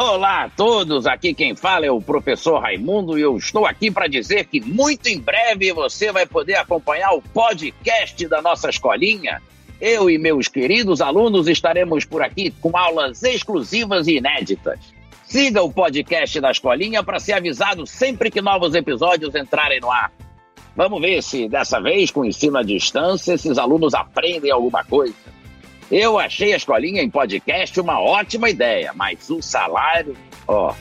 Olá a todos, aqui quem fala é o professor Raimundo e eu estou aqui para dizer que muito em breve você vai poder acompanhar o podcast da nossa escolinha. Eu e meus queridos alunos estaremos por aqui com aulas exclusivas e inéditas. Siga o podcast da escolinha para ser avisado sempre que novos episódios entrarem no ar. Vamos ver se dessa vez, com ensino à distância, esses alunos aprendem alguma coisa. Eu achei a escolinha em podcast uma ótima ideia, mas o salário, ó,